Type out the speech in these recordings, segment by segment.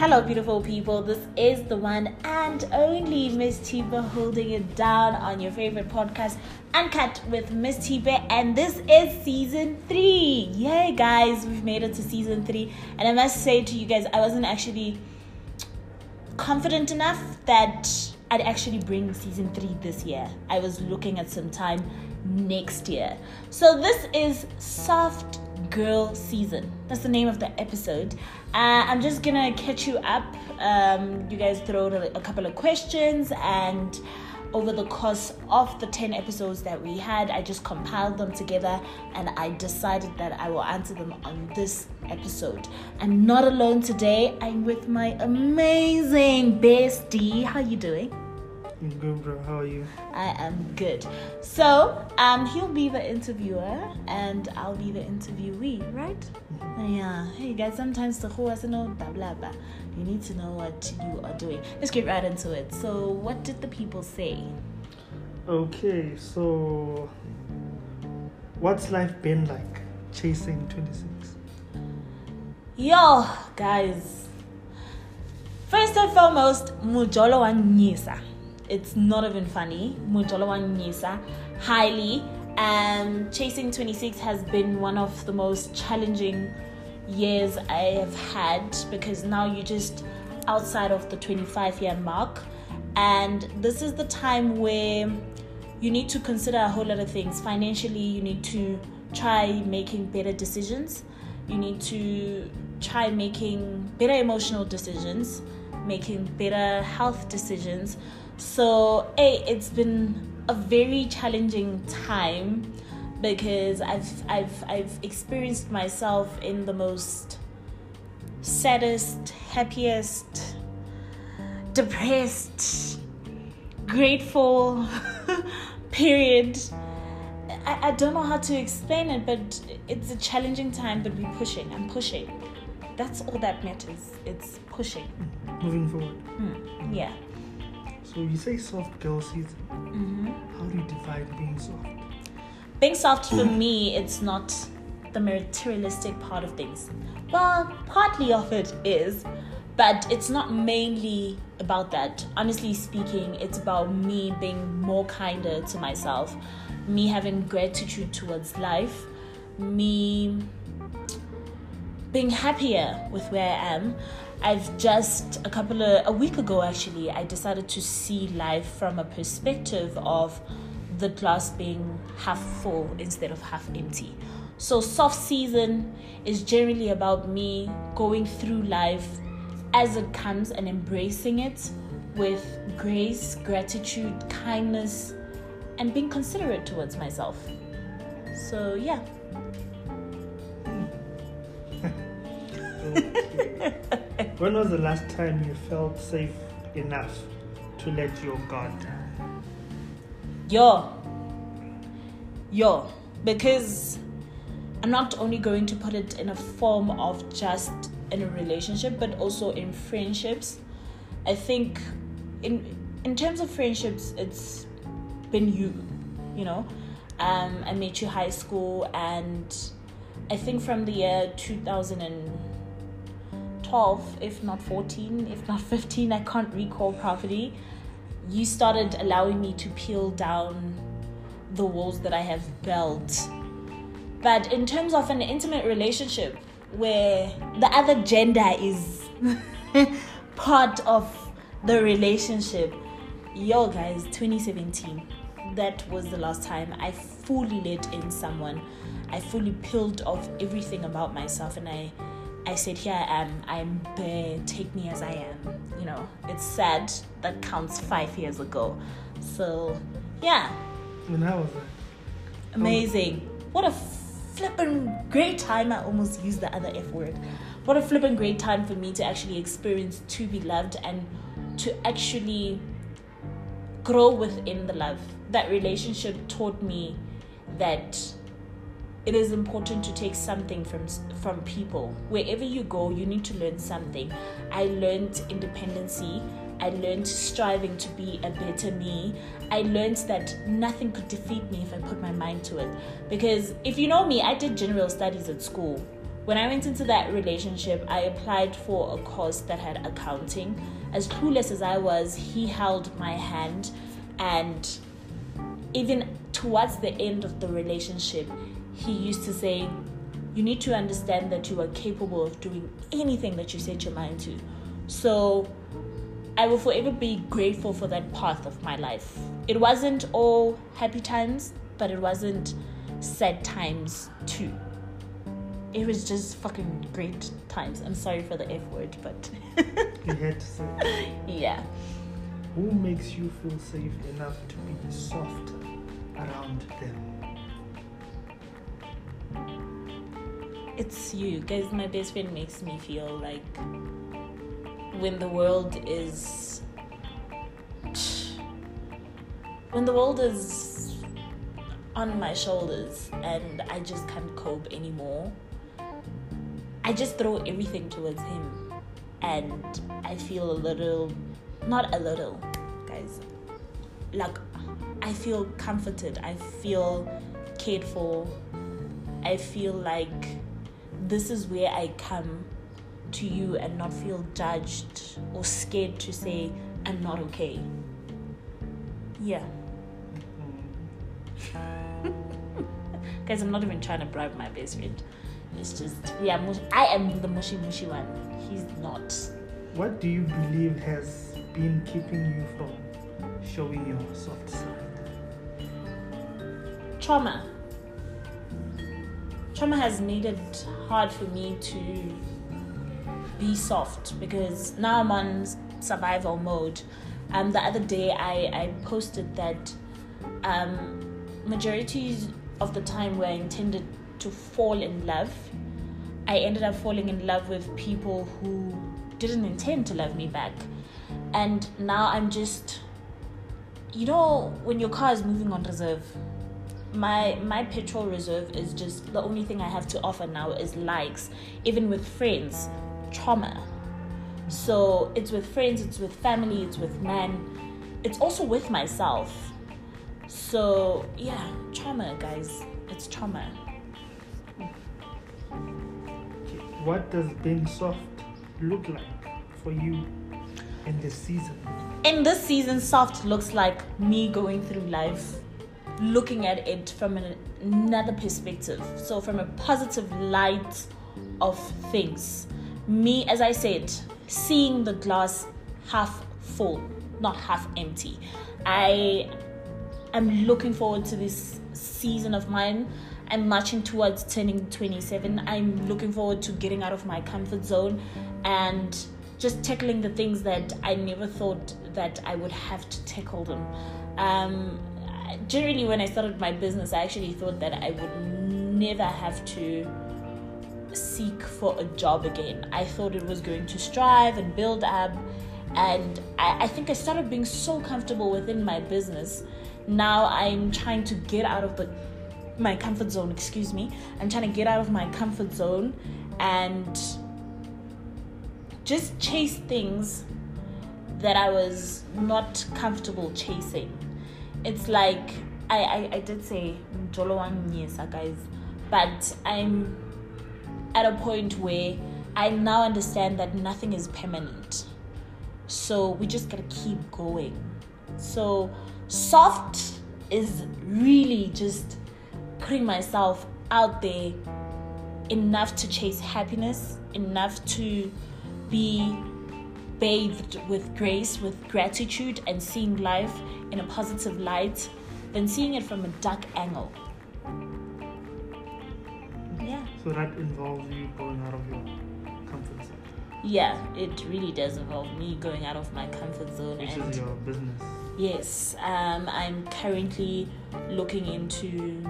Hello, beautiful people. This is the one and only Miss Tiba holding it down on your favorite podcast, Uncut with Miss Tiba, and this is season three. Yay, guys! We've made it to season three, and I must say to you guys, I wasn't actually confident enough that I'd actually bring season three this year. I was looking at some time next year. So this is soft girl season. That's the name of the episode. Uh, I'm just gonna catch you up. Um, you guys throw a, a couple of questions and over the course of the 10 episodes that we had, I just compiled them together and I decided that I will answer them on this episode. I'm not alone today. I'm with my amazing bestie. How you doing? I'm good, bro. How are you? I am good. So, um, he'll be the interviewer and I'll be the interviewee, right? Mm-hmm. Yeah. Hey guys, sometimes the who has know blah blah blah. You need to know what you are doing. Let's get right into it. So, what did the people say? Okay, so what's life been like chasing 26? Yo, guys. First and foremost, Mujolo and Nisa it's not even funny. Mujolawan Nisa, highly. And um, Chasing 26 has been one of the most challenging years I have had because now you're just outside of the 25 year mark. And this is the time where you need to consider a whole lot of things. Financially, you need to try making better decisions. You need to try making better emotional decisions, making better health decisions so, hey, it's been a very challenging time because I've I've I've experienced myself in the most saddest, happiest, depressed, grateful period. I, I don't know how to explain it, but it's a challenging time, but we're pushing. I'm pushing. That's all that matters. It's pushing. Moving forward. Hmm. Yeah. So you say soft girl season. Mm-hmm. How do you define being soft? Being soft for me, it's not the materialistic part of things. Well, partly of it is, but it's not mainly about that. Honestly speaking, it's about me being more kinder to myself, me having gratitude towards life, me being happier with where I am. I've just a couple of a week ago actually I decided to see life from a perspective of the glass being half full instead of half empty. So soft season is generally about me going through life as it comes and embracing it with grace, gratitude, kindness and being considerate towards myself. So yeah. when was the last time you felt safe enough to let your guard down? Yo. Yo. Because I'm not only going to put it in a form of just in a relationship, but also in friendships. I think in in terms of friendships, it's been you, you know. Um, I met you high school, and I think from the year 2000 and 12, if not 14, if not 15, I can't recall properly, you started allowing me to peel down the walls that I have built. But in terms of an intimate relationship where the other gender is part of the relationship, yo guys, 2017, that was the last time I fully let in someone. I fully peeled off everything about myself and I I said, Here I am, I'm bare, take me as I am. You know, it's sad that counts five years ago. So, yeah. And how was that? Amazing. What a flippin' great time. I almost used the other F word. What a flippin' great time for me to actually experience to be loved and to actually grow within the love. That relationship taught me that it is important to take something from from people. Wherever you go you need to learn something. I learned independency. I learned striving to be a better me. I learned that nothing could defeat me if i put my mind to it. Because if you know me i did general studies at school. When I went into that relationship, I applied for a course that had accounting. As clueless as I was, he held my hand, and even towards the end of the relationship, he used to say, You need to understand that you are capable of doing anything that you set your mind to. So I will forever be grateful for that path of my life. It wasn't all happy times, but it wasn't sad times too. It was just fucking great times. I'm sorry for the F word, but You had to say. yeah. Who makes you feel safe enough to be soft around them? It's you. Guys, my best friend makes me feel like when the world is. When the world is on my shoulders and I just can't cope anymore, I just throw everything towards him. And I feel a little. Not a little, guys. Like, I feel comforted. I feel cared for. I feel like this is where I come to you and not feel judged or scared to say I'm not okay. Yeah. Mm-hmm. Guys, I'm not even trying to bribe my best friend. It's just, yeah, mush- I am the mushy mushy one. He's not. What do you believe has been keeping you from showing your soft side? Trauma. Trauma has made it hard for me to be soft because now I'm on survival mode. Um, the other day I, I posted that um, majority of the time we're intended to fall in love. I ended up falling in love with people who didn't intend to love me back. And now I'm just, you know, when your car is moving on reserve, my my petrol reserve is just the only thing I have to offer now is likes, even with friends, trauma. So it's with friends, it's with family, it's with men, it's also with myself. So yeah, trauma, guys. It's trauma. What does being soft look like for you in this season? In this season, soft looks like me going through life, looking at it from an, another perspective. So from a positive light of things. Me, as I said, seeing the glass half full, not half empty. I am looking forward to this season of mine. I'm marching towards turning 27. I'm looking forward to getting out of my comfort zone and just tackling the things that I never thought that I would have to tackle them. Um, generally, when I started my business, I actually thought that I would never have to seek for a job again. I thought it was going to strive and build up. And I, I think I started being so comfortable within my business. Now I'm trying to get out of the my comfort zone, excuse me. I'm trying to get out of my comfort zone and just chase things that I was not comfortable chasing. It's like I, I, I did say Jolowang Nyesa guys, but I'm at a point where I now understand that nothing is permanent. So we just gotta keep going. So soft is really just putting myself out there enough to chase happiness, enough to be bathed with grace, with gratitude, and seeing life in a positive light than seeing it from a dark angle. Yeah. So that involves you going out of your comfort zone, Yeah, it really does involve me going out of my comfort zone which and is your business. Yes, um, I'm currently looking into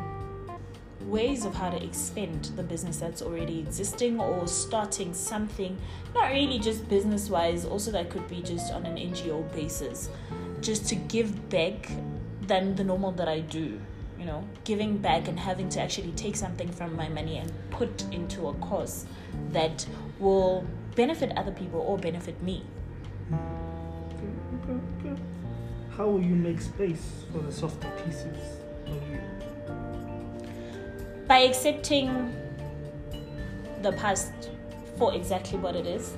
ways of how to expand the business that's already existing or starting something, not really just business wise, also that could be just on an NGO basis, just to give back than the normal that I do. You know, giving back and having to actually take something from my money and put into a cause that will benefit other people or benefit me. How will you make space for the softer pieces? By accepting the past for exactly what it is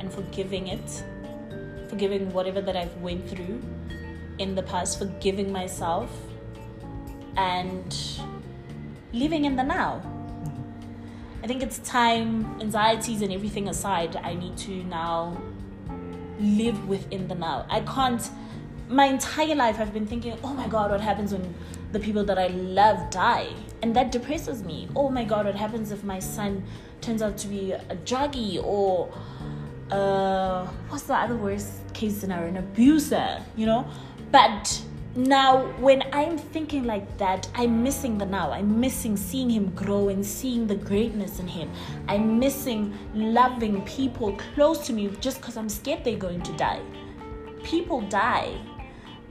and forgiving it, forgiving whatever that I've went through in the past, forgiving myself and living in the now. I think it's time, anxieties and everything aside, I need to now live within the now. I can't, my entire life I've been thinking, oh my God, what happens when the people that I love die? And that depresses me. Oh my God, what happens if my son turns out to be a druggie or, uh, what's the other worst case scenario? An abuser, you know? But now when i'm thinking like that i'm missing the now i'm missing seeing him grow and seeing the greatness in him i'm missing loving people close to me just because i'm scared they're going to die people die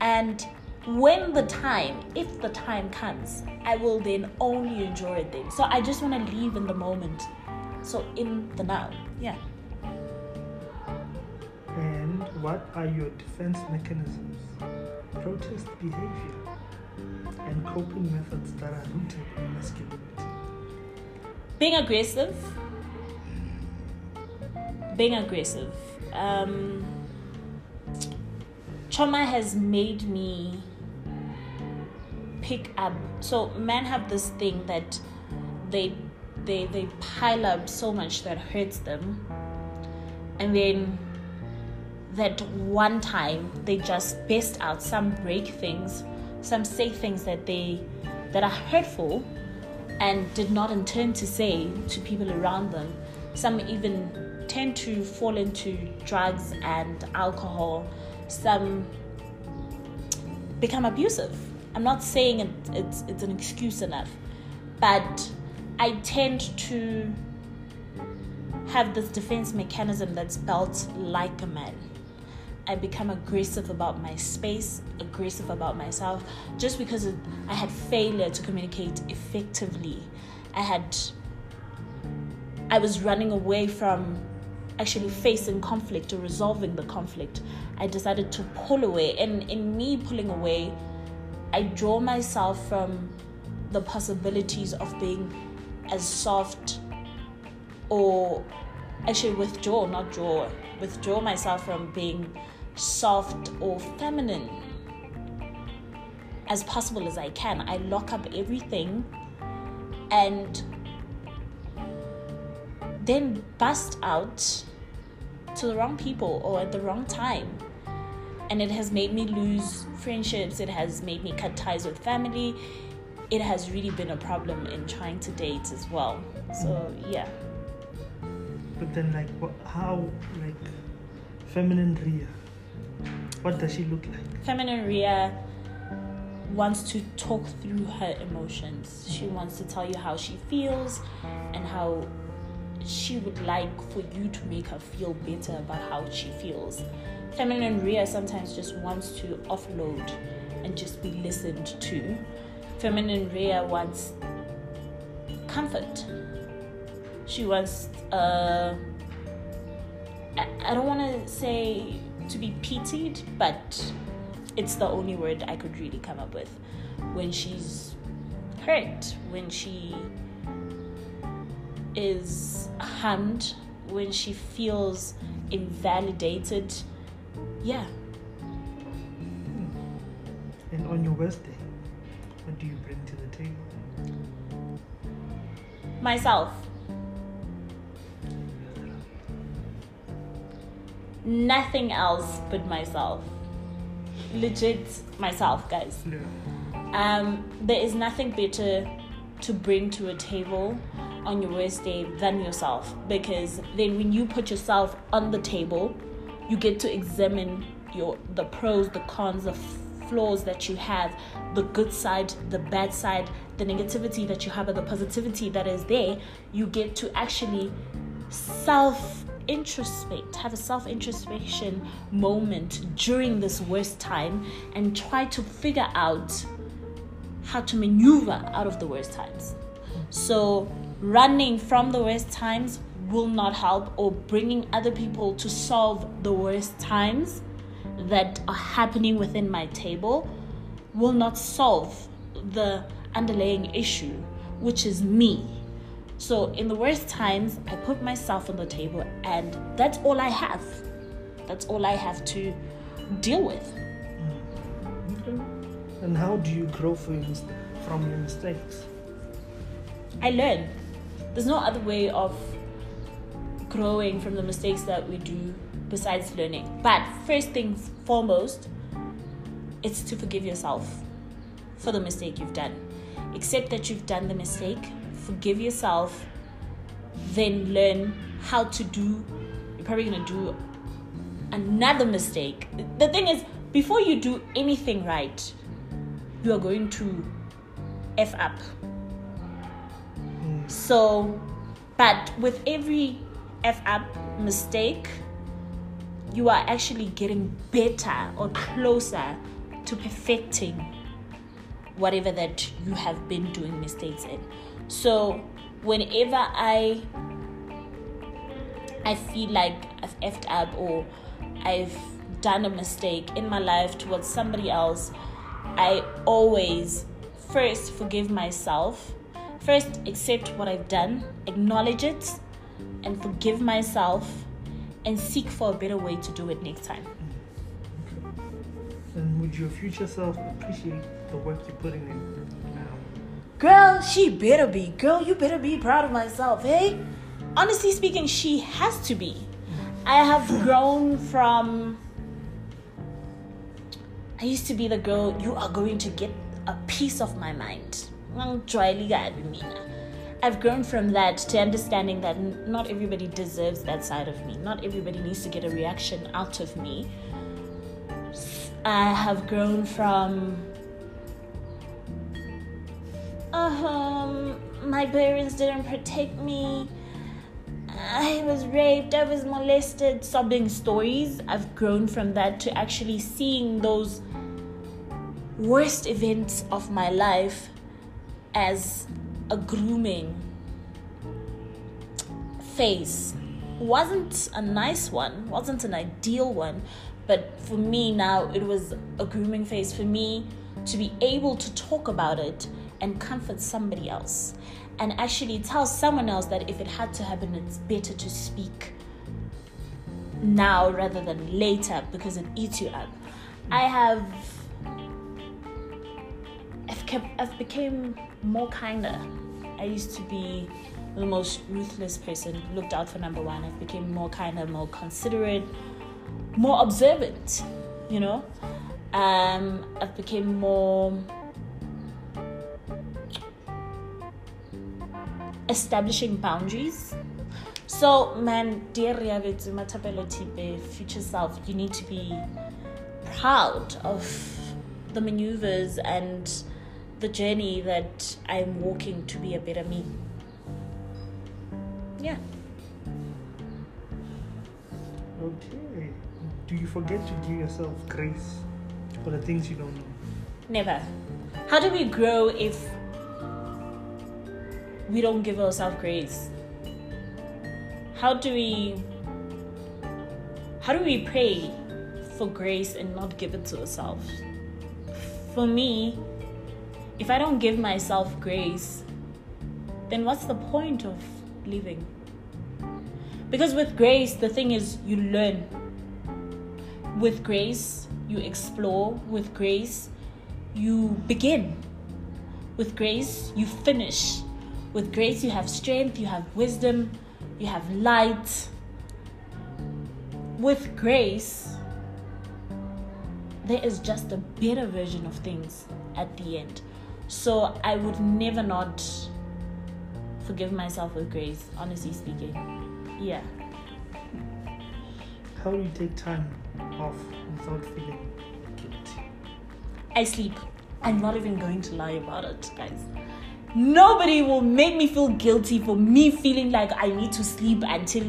and when the time if the time comes i will then only enjoy it then so i just want to live in the moment so in the now yeah and what are your defense mechanisms protest behavior and coping methods that are rooted in masculinity. Being aggressive. Being aggressive. Um, trauma has made me pick up. So men have this thing that they they they pile up so much that hurts them, and then that one time they just burst out some break things some say things that they that are hurtful and did not intend to say to people around them. Some even tend to fall into drugs and alcohol. Some become abusive i'm not saying it, it's it's an excuse enough but i tend to have this defense mechanism that's built like a man I become aggressive about my space, aggressive about myself, just because I had failure to communicate effectively. I had, I was running away from actually facing conflict or resolving the conflict. I decided to pull away, and in me pulling away, I draw myself from the possibilities of being as soft or actually withdraw, not draw, withdraw myself from being soft or feminine as possible as I can. I lock up everything and then bust out to the wrong people or at the wrong time. And it has made me lose friendships, it has made me cut ties with family. It has really been a problem in trying to date as well. So, mm-hmm. yeah. But then, like, what, how, like, feminine Ria what does she look like? Feminine Ria wants to talk through her emotions. She mm-hmm. wants to tell you how she feels and how she would like for you to make her feel better about how she feels. Feminine Ria sometimes just wants to offload and just be listened to. Feminine Ria wants comfort. She wants, uh, I, I don't want to say to be pitied, but it's the only word I could really come up with. When she's hurt, when she is harmed, when she feels invalidated, yeah. And on your birthday, what do you bring to the table? Myself. nothing else but myself. Legit myself, guys. Yeah. Um, there is nothing better to bring to a table on your worst day than yourself because then when you put yourself on the table, you get to examine your the pros, the cons, the flaws that you have, the good side, the bad side, the negativity that you have, and the positivity that is there. You get to actually self introspect, have a self introspection moment during this worst time and try to figure out how to maneuver out of the worst times. So, running from the worst times will not help, or bringing other people to solve the worst times that are happening within my table will not solve the underlying issue, which is me So, in the worst times, I put myself on the table, and that's all I have. That's all I have to deal with. Okay. And how do you grow from your, from your mistakes? I learn. There's no other way of growing from the mistakes that we do besides learning. But first things foremost, it's to forgive yourself for the mistake you've done. Accept that you've done the mistake, forgive yourself, then learn how to do. You're probably gonna do another mistake. The thing is, before you do anything right, you are going to F up. Hmm. So, but with every F up mistake, you are actually getting better or closer to perfecting whatever that you have been doing mistakes in. So, whenever I I feel like I've effed up or I've done a mistake in my life towards somebody else, I always first forgive myself, first accept what I've done, acknowledge it, and forgive myself, and seek for a better way to do it next time. And would your future self appreciate the work you're putting in now? Girl, she better be. Girl, you better be proud of myself, hey? Honestly speaking, she has to be. I have grown from. I used to be the girl, you are going to get a piece of my mind. I've grown from that to understanding that not everybody deserves that side of me. Not everybody needs to get a reaction out of me. I have grown from um, my parents didn't protect me. I was raped, I was molested, sobbing stories. I've grown from that to actually seeing those worst events of my life as a grooming phase. Wasn't a nice one, wasn't an ideal one, but for me now it was a grooming phase for me to be able to talk about it and comfort somebody else and actually tell someone else that if it had to happen it's better to speak now rather than later because it eats you up i have i've kept i've became more kinder. I used to be the most ruthless person looked out for number one. I've become more kinder more considerate more observant you know? Um, i've become more establishing boundaries. So, man, dear future self, you need to be proud of the maneuvers and the journey that I'm walking to be a better me. Yeah. Okay. Do you forget to give yourself grace for the things you don't know? Never. How do we grow if we don't give ourselves grace? How do we how do we pray for grace and not give it to ourselves? For me, if I don't give myself grace, then what's the point of living? Because with grace, the thing is you learn. With grace, you explore. With grace, you begin. With grace, you finish. With grace, you have strength, you have wisdom, you have light. With grace, there is just a better version of things at the end. So I would never not forgive myself with grace, honestly speaking. Yeah. How do you take time off without feeling guilty? I sleep. I'm not even going to lie about it, guys. Nobody will make me feel guilty for me feeling like I need to sleep until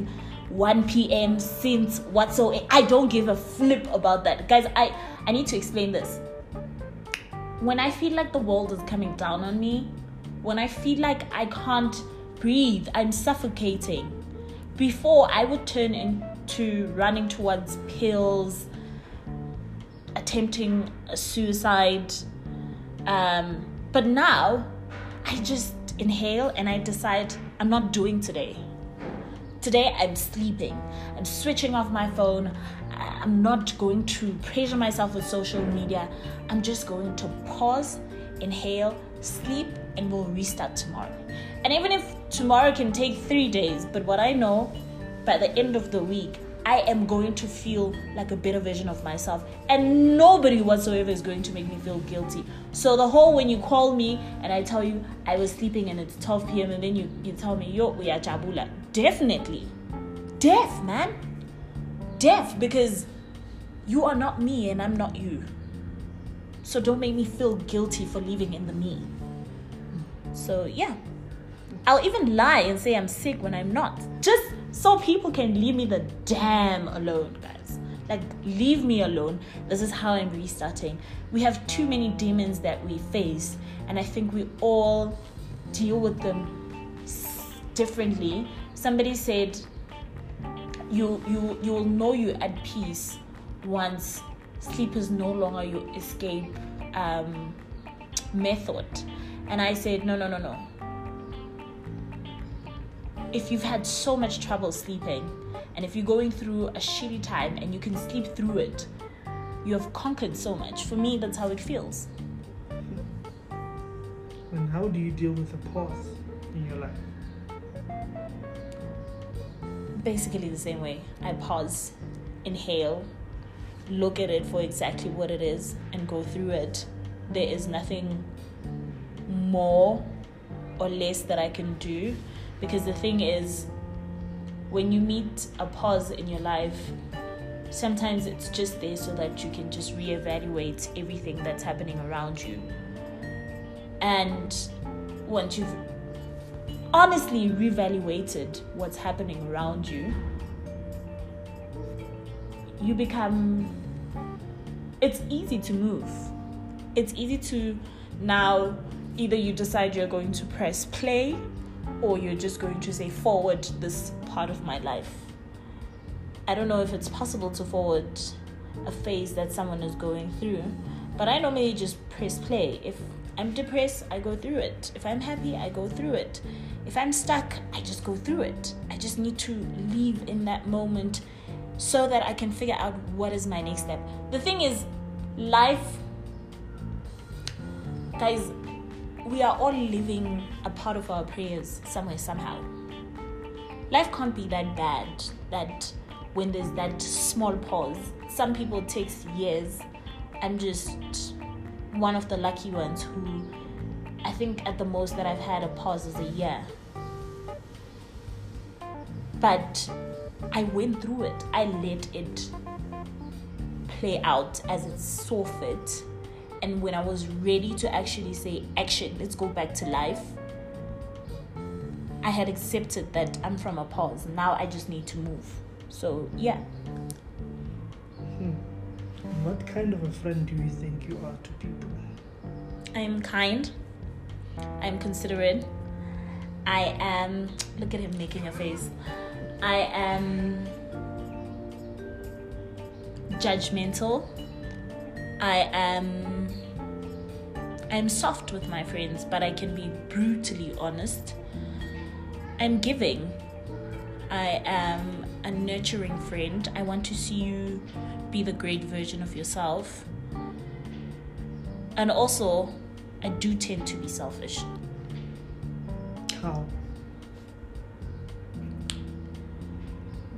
1 p.m. since whatsoever. I don't give a flip about that. Guys, I, I need to explain this. When I feel like the world is coming down on me, when I feel like I can't breathe, I'm suffocating. Before I would turn into running towards pills, attempting a suicide. Um, but now I just inhale and I decide I'm not doing today. Today I'm sleeping. I'm switching off my phone. I'm not going to pressure myself with social media. I'm just going to pause, inhale, sleep, and we'll restart tomorrow. And even if tomorrow can take three days, but what I know by the end of the week, I am going to feel like a better version of myself, and nobody whatsoever is going to make me feel guilty. So the whole when you call me and I tell you I was sleeping and it's 12 p.m. and then you, you tell me yo we are jabula, definitely, deaf man, deaf because you are not me and I'm not you. So don't make me feel guilty for living in the me. So yeah. I'll even lie and say I'm sick when I'm not. Just so people can leave me the damn alone, guys. Like, leave me alone. This is how I'm restarting. We have too many demons that we face, and I think we all deal with them differently. Somebody said, you you you will know you're at peace once sleep is no longer your escape um, method. And I said, no, no, no, no if you've had so much trouble sleeping and if you're going through a shitty time and you can sleep through it, you have conquered so much. For me, that's how it feels. And how do you deal with a pause in your life? Basically, the same way. I pause, inhale, look at it for exactly what it is, and go through it. There is nothing more or less that I can do because the thing is, when you meet a pause in your life, sometimes it's just there so that you can just reevaluate everything that's happening around you. And once you've honestly reevaluated what's happening around you, you become it's easy to move. It's easy to now either you decide you're going to press play or you're just going to say forward this part of my life. I don't know if it's possible to forward a phase that someone is going through, but I normally just press play. If I'm depressed, I go through it. If I'm happy, I go through it. If I'm stuck, I just go through it. I just need to live in that moment so that I can figure out what is my next step. The thing is, life, guys, we are all living a part of our prayers somewhere, somehow. Life can't be that bad that when there's that small pause, some people takes years. I'm just one of the lucky ones who I think at the most that I've had a pause is a year. But I went through it. I let it play out as it saw fit and when I was ready to actually say, action, let's go back to life, I had accepted that I'm from a pause. Now I just need to move. So, yeah. What kind of a friend do you think you are to people? I'm kind. I'm considerate. I am. Look at him making a face. I am judgmental. I am I'm soft with my friends, but I can be brutally honest. I'm giving. I am a nurturing friend. I want to see you be the great version of yourself. And also, I do tend to be selfish. How?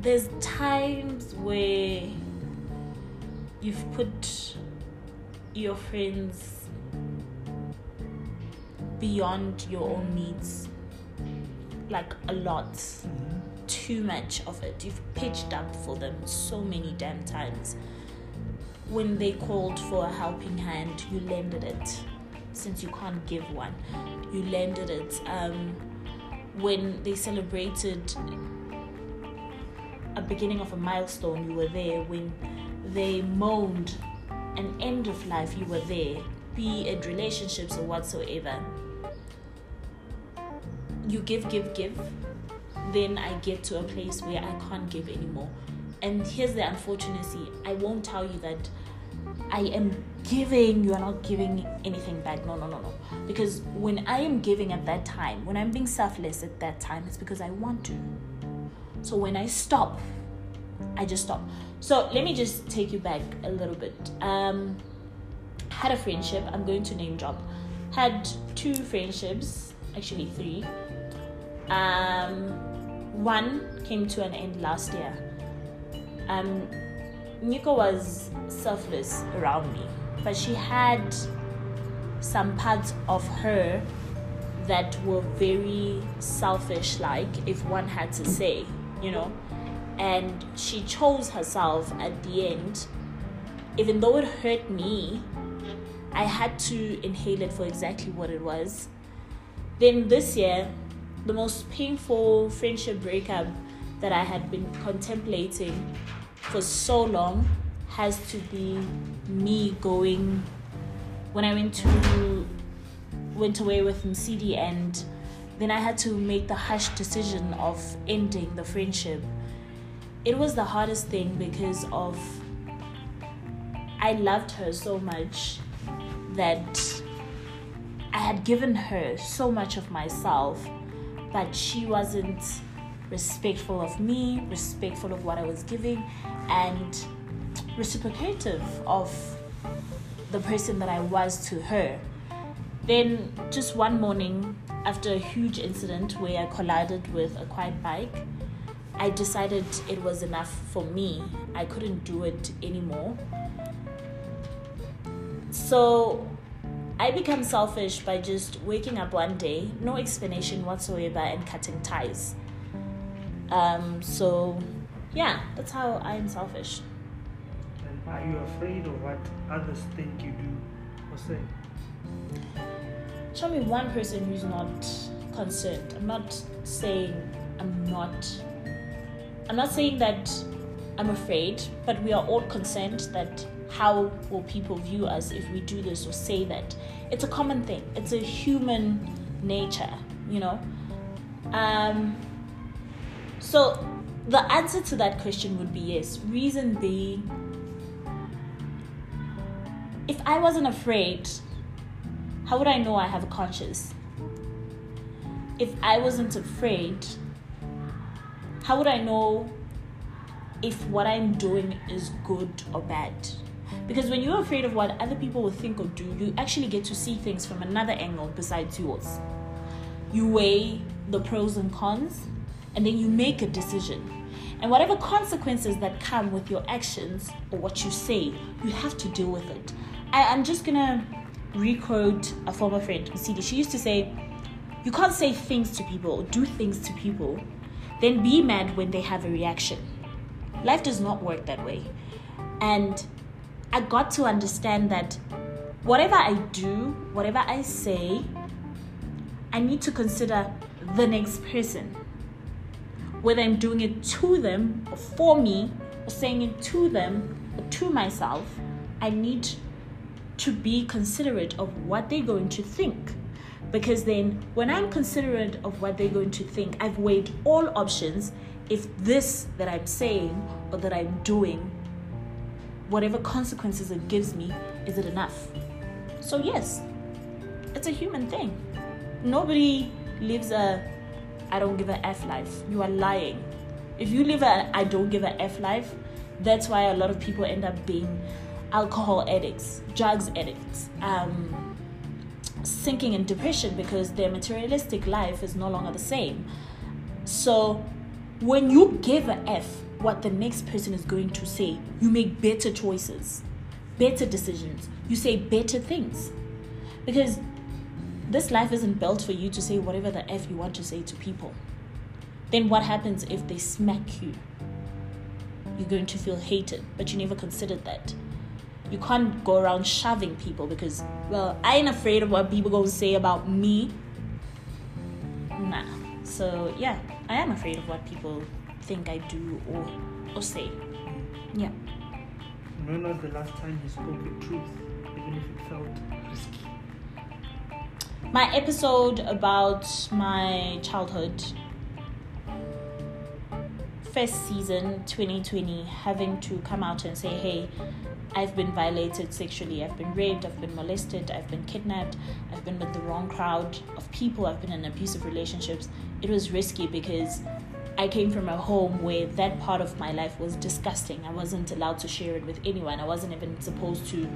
There's times where you've put your friends beyond your own needs like a lot mm-hmm. Too much of it. You've pitched up for them so many damn times. When they called for a helping hand you lended it since you can't give one. You lended it um, when they celebrated a beginning of a milestone you were there. When they moaned an end of life, you were there, be it relationships or whatsoever. You give, give, give. Then I get to a place where I can't give anymore. And here's the unfortunacy I won't tell you that I am giving, you are not giving anything back. No, no, no, no. Because when I am giving at that time, when I'm being selfless at that time, it's because I want to. So when I stop, I just stop. So let me just take you back a little bit. Um, had a friendship. I'm going to name drop. Had two friendships, actually three. Um, one came to an end last year. Um, Nico was selfless around me, but she had some parts of her that were very selfish, like if one had to say, you know. And she chose herself at the end, even though it hurt me, I had to inhale it for exactly what it was. Then this year, the most painful friendship breakup that I had been contemplating for so long has to be me going when I went to went away with Msidi and then I had to make the harsh decision of ending the friendship. It was the hardest thing because of I loved her so much that I had given her so much of myself, but she wasn't respectful of me, respectful of what I was giving, and reciprocative of the person that I was to her. Then, just one morning, after a huge incident where I collided with a quiet bike, I decided it was enough for me. I couldn't do it anymore. So, I become selfish by just waking up one day, no explanation whatsoever, and cutting ties. Um, so, yeah, that's how I am selfish. And are you afraid of what others think you do or say? Show me one person who's not concerned. I'm not saying I'm not. I'm not saying that I'm afraid, but we are all concerned that how will people view us if we do this or say that? It's a common thing. It's a human nature, you know. Um, so the answer to that question would be yes. Reason being, if I wasn't afraid, how would I know I have a conscience? If I wasn't afraid, how would I know if what I'm doing is good or bad? Because when you're afraid of what other people will think or do, you actually get to see things from another angle besides yours. You weigh the pros and cons, and then you make a decision. And whatever consequences that come with your actions or what you say, you have to deal with it. I, am just gonna requote a former friend, Msidi. She used to say, You can't say things to people or do things to people, then be mad when they have a reaction. Life does not work that way. And I got to understand that whatever I do, whatever I say, I need to consider the next person whether I'm doing it to them or for me or saying it to them or to myself, I need to be considerate of what they're going to think. Because then, when I'm considerate of what they're going to think, I've weighed all options. If this that I'm saying or that I'm doing, whatever consequences it gives me, is it enough? So, yes, it's a human thing. Nobody lives a I don't give a F life. You are lying. If you live a I don't give a F life, that's why a lot of people end up being alcohol addicts, drugs addicts, um, sinking in depression because their materialistic life is no longer the same. So when you give a F what the next person is going to say, you make better choices, better decisions, you say better things. Because this life isn't built for you to say whatever the F you want to say to people. Then what happens if they smack you? You're going to feel hated, but you never considered that. You can't go around shoving people because, well, I ain't afraid of what people gonna say about me. Nah. So yeah, I am afraid of what people think I do or or say. Yeah. When was the last time you spoke the truth, even if it felt risky? my episode about my childhood first season 2020 having to come out and say hey I've been violated sexually. I've been raped. I've been molested. I've been kidnapped. I've been with the wrong crowd of people. I've been in abusive relationships. It was risky because I came from a home where that part of my life was disgusting. I wasn't allowed to share it with anyone. I wasn't even supposed to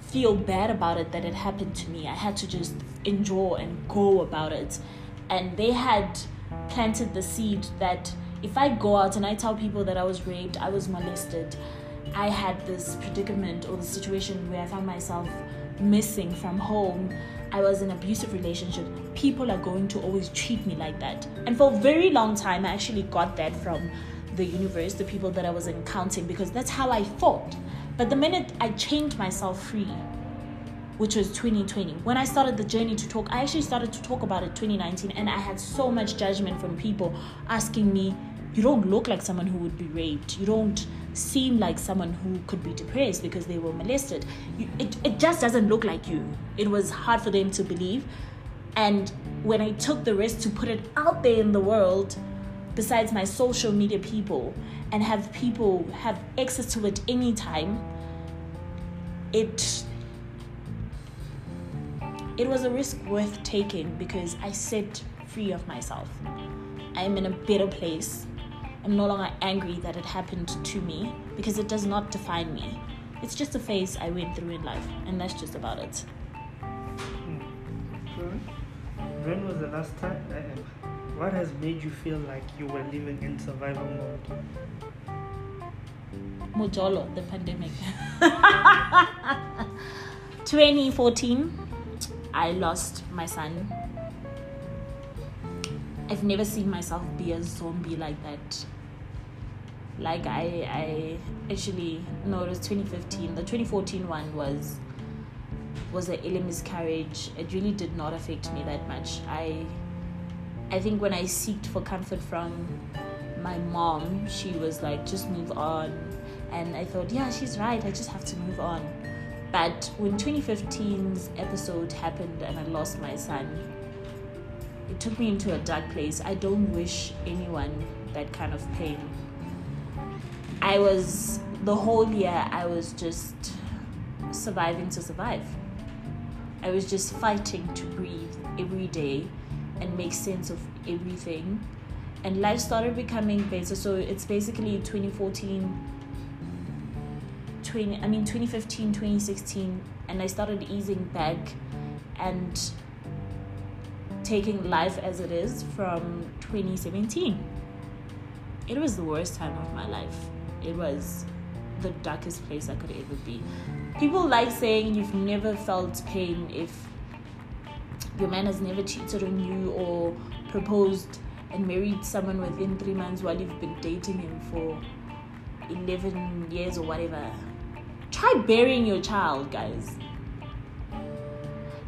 feel bad about it that it happened to me. I had to just endure and go about it. And they had planted the seed that if I go out and I tell people that I was raped, I was molested, I had this predicament or the situation where I found myself missing from home, I was in an abusive relationship, people are going to always treat me like that. And for a very long time, I actually got that from the universe, the people that I was encountering, because that's how I thought. But the minute I changed myself free, which was 2020, when I started the journey to talk, I actually started to talk about it 2019, and I had so much judgment from people asking me, You don't look like someone who would be raped. You don't seem like someone who could be depressed because they were molested. You, it, it just doesn't look like you. It was hard for them to believe. And when I took the risk to put it out there in the world, besides my social media people, and have people have access to it anytime, it it was a risk worth taking because I set free of myself. I'm in a better place I'm no longer angry that it happened to me because it does not define me. It's just a phase I went through in life, and that's just about it. Hmm. When was the last time? Uh, what has made you feel like you were living in survival mode? Mojolo, the pandemic. 2014, I lost my son. I've never seen myself be a zombie like that like I I actually no it was 2015 the 2014 one was was a early miscarriage. It really did not affect me that much. I I think when I seeked for comfort from my mom she was like just move on. And I thought yeah she's right. I just have to move on. But when 2015's episode happened and I lost my son it took me into a dark place. I don't wish anyone that kind of pain I was the whole year I was just surviving to survive. I was just fighting to breathe every day and make sense of everything. And life started becoming better. So it's basically 2014, 20, I mean 2015, 2016, and I started easing back and taking life as it is from 2017. It was the worst time of my life it was the darkest place I could ever be. People like saying you've never felt pain if your man has never cheated on you or proposed and married someone within three months while you've been dating him for 11 years or whatever. Try burying your child, guys.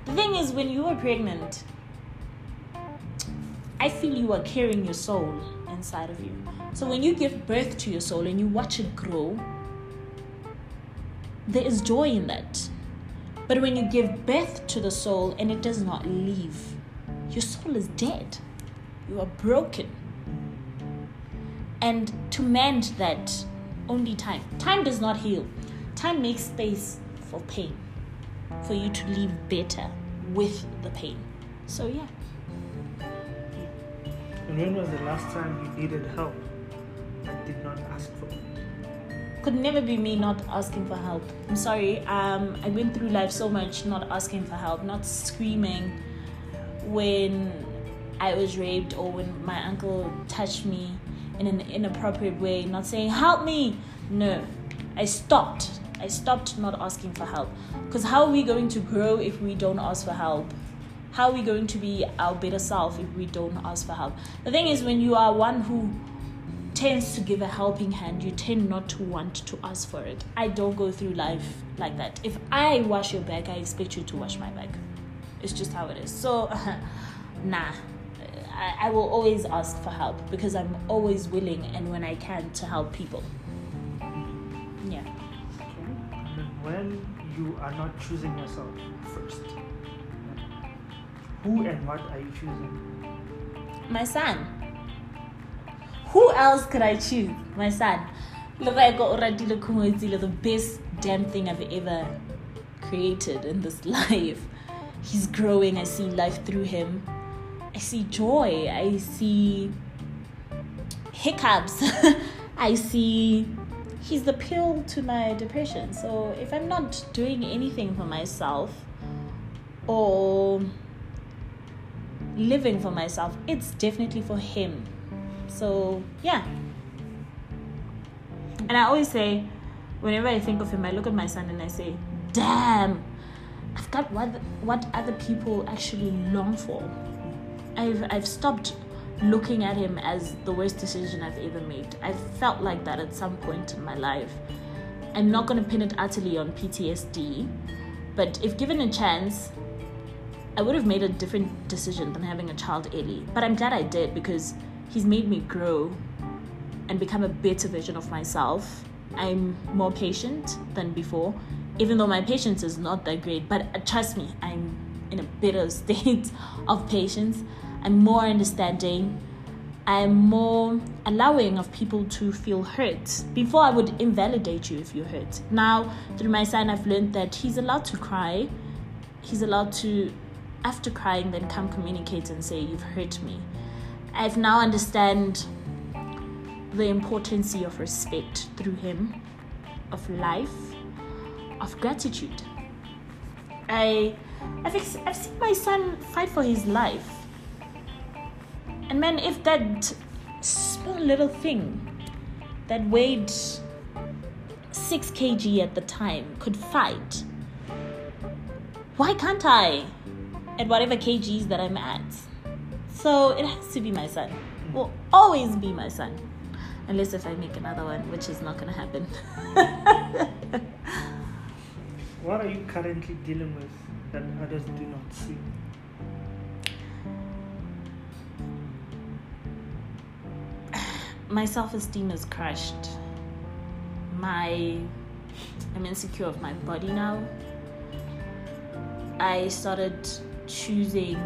The thing is, when you are pregnant, I feel you are carrying your soul inside of you. So when you give birth to your soul and you watch it grow, there is joy in that. But when you give birth to the soul and it does not leave, your soul is dead. You are broken. And to mend that, only time. Time does not heal. Time makes space for pain, for you to live better with the pain. So, yeah. And when was the last time you needed help did not ask for it? Could never be me not asking for help. I'm sorry. Um, I went through life so much not asking for help, not screaming when I was raped or when my uncle touched me in an inappropriate way, not saying, Help me! No. I stopped. I stopped not asking for help. Because how are we going to grow if we don't ask for help? how are we going to be our better self if we don't ask for help? The thing is, when you are one who tends to give a helping hand, you tend not to want to ask for it. I don't go through life like that. If I wash your back, I expect you to wash my back. It's just how it is. So, nah. I, I will always ask for help because I'm always willing and when I can to help people. Yeah. Okay. When you are not choosing yourself first, who and what are you choosing? My son. Who else could I choose? My son. Look, I got the best damn thing I've ever created in this life. He's growing. I see life through him. I see joy. I see hiccups. I see he's the pill to my depression. So if I'm not doing anything for myself or living for myself, it's definitely for him. So yeah. And I always say, whenever I think of him, I look at my son and I say, damn, I've got what what other people actually long for. I've I've stopped looking at him as the worst decision I've ever made. I've felt like that at some point in my life. I'm not gonna pin it utterly on PTSD, but if given a chance, I would have made a different decision than having a child early. But I'm glad I did because he's made me grow and become a better version of myself. I'm more patient than before, even though my patience is not that great. But uh, trust me, I'm in a better state of patience. I'm more understanding. I'm more allowing of people to feel hurt. Before, I would invalidate you if you're hurt. Now, through my son, I've learned that he's allowed to cry. He's allowed to, after crying, then come communicate and say, You've hurt me. I've now understand the importance of respect through him, of life, of gratitude. I, I've, ex- I've seen my son fight for his life. And man, if that small little thing that weighed 6 kg at the time could fight, why can't I at whatever kgs that I'm at? So it has to be my son. Will always be my son. Unless if I make another one, which is not gonna happen. What are you currently dealing with that others do not see? my self-esteem is crushed. My I'm insecure of my body now. I started choosing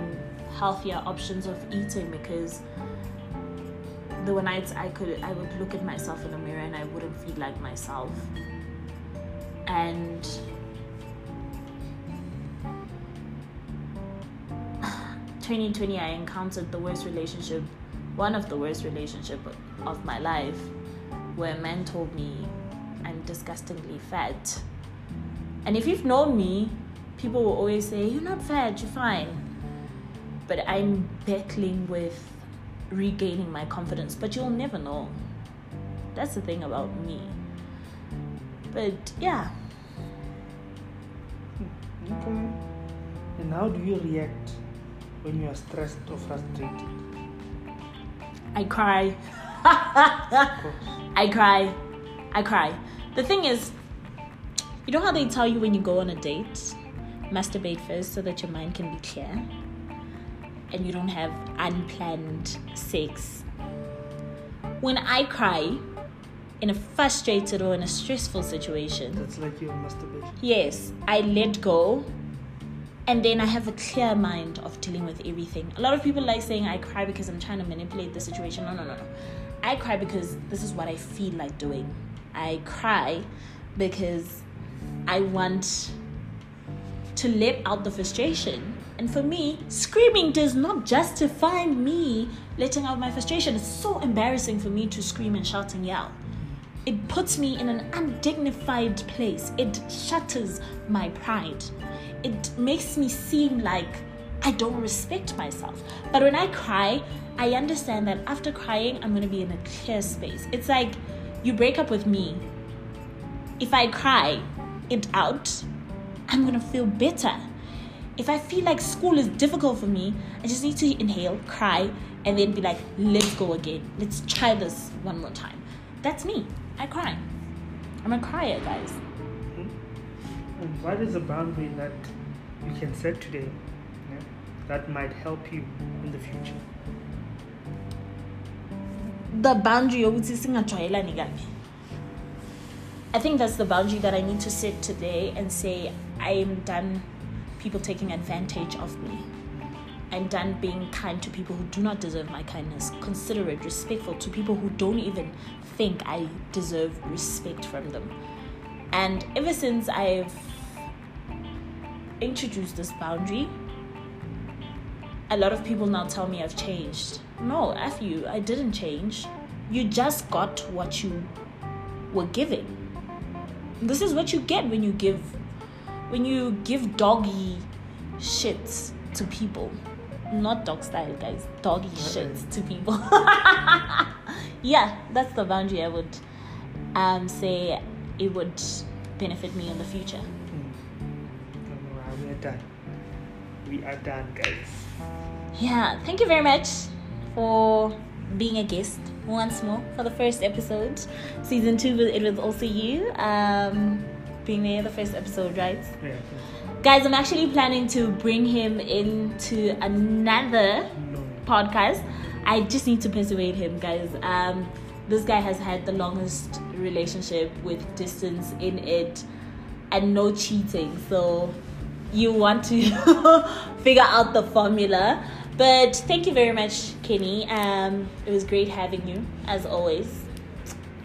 healthier options of eating because there were nights I could I would look at myself in the mirror and I wouldn't feel like myself. And Twenty twenty, I encountered the worst relationship, one of the worst relationship of my life, where a man told me I'm disgustingly fat. And if you've known me, people will always say, You're not fat, you're fine. But I'm battling with regaining my confidence, but you'll never know. That's the thing about me. But yeah. Okay. And how do you react when you are stressed or frustrated? I cry. I cry. I cry. The thing is, you know how they tell you when you go on a date, masturbate first so that your mind can be clear and you don't have unplanned sex. When I cry in a frustrated or in a stressful situation, That's like your masturbation. Yes, I let go and then I have a clear mind of dealing with everything. A lot of people like saying I cry because I'm trying to manipulate the situation. No, no, no, no. I cry because this is what I feel like doing. I cry because I want to let out the frustration. And for me, screaming does not justify me letting out my frustration. It's so embarrassing for me to scream and shout and yell it puts me in an undignified place. It shatters my pride. It makes me seem like I don't respect myself. But when I cry, I understand that after crying, I'm going to be in a clear space. It's like you break up with me. If I cry it out, I'm going to feel better. If I feel like school is difficult for me, I just need to inhale, cry, and then be like, let's go again. Let's try this one more time. That's me. I cry. I'm a crier, guys. And what is a boundary that you can set today yeah, that might help you in the future? The boundary yokuthi singajwayelani kabi. I think that's the boundary that I need to set today and say I am done people taking advantage of me. I'm done being kind to people who do not deserve my kindness, considerate, respectful to people who don't even think I deserve respect from them. And ever since I've introduced this boundary, a lot of people now tell me I've changed. No, F you, I didn't change. You just got what you were giving. This is what you get when you give when you give doggy shits to people. Not dog style, guys. Doggy shits to people. yeah, that's the boundary I would um, say it would benefit me in the future. Hmm. We are done. We are done, guys. Yeah, thank you very much for being a guest once more for the first episode. Season two, it was also you um, being there, the first episode, right? Yeah. Guys, I'm actually planning to bring him into another No. podcast. I just need to persuade him, guys. Um, this guy has had the longest relationship with distance in it and no cheating. So you want to figure out the formula. But thank you very much, Kenny. Um, it was great having you, as always.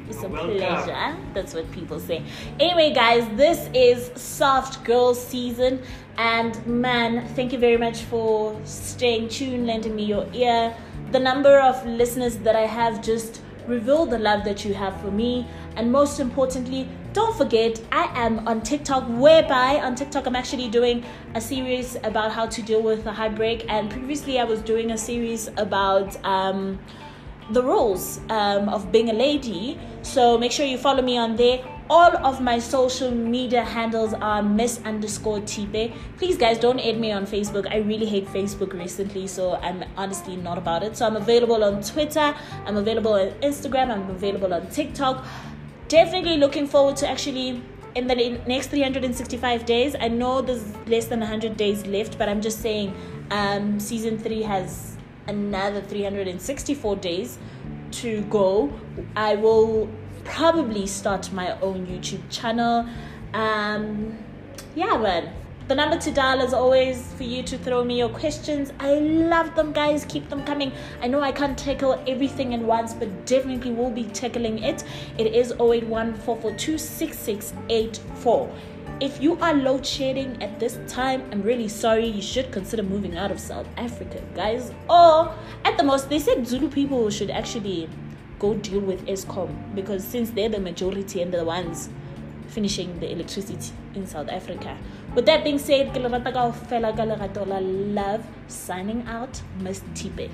It's a welcome. pleasure. That's what people say. Anyway, guys, this is Soft Girl season. And man, thank you very much for staying tuned, lending me your ear. The number of listeners that I have just reveal the love that you have for me. And most importantly, don't forget, I am on TikTok, whereby on TikTok I'm actually doing a series about how to deal with a heartbreak. And previously, I was doing a series about. Um, the rules um, of being a lady. So make sure you follow me on there. All of my social media handles are miss underscore Tipe. Please, guys, don't add me on Facebook. I really hate Facebook recently, so I'm honestly not about it. So I'm available on Twitter, I'm available on Instagram, I'm available on TikTok. Definitely looking forward to actually in the next 365 days. I know there's less than 100 days left, but I'm just saying um, season three has another 364 days to go. I will probably start my own YouTube channel. Um, yeah, but The number to dial is always for you to throw me your questions. I love them, guys. Keep them coming. I know I can't tackle everything at once, but definitely will be tackling it. It is 081 442 6684. If you are load shedding at this time, I'm really sorry. You should consider moving out of South Africa, guys. Or at the most, they said Zulu people should actually go deal with Eskom because since they're the majority and the ones finishing the electricity in South Africa. With that being said, love signing out, Miss Tipe.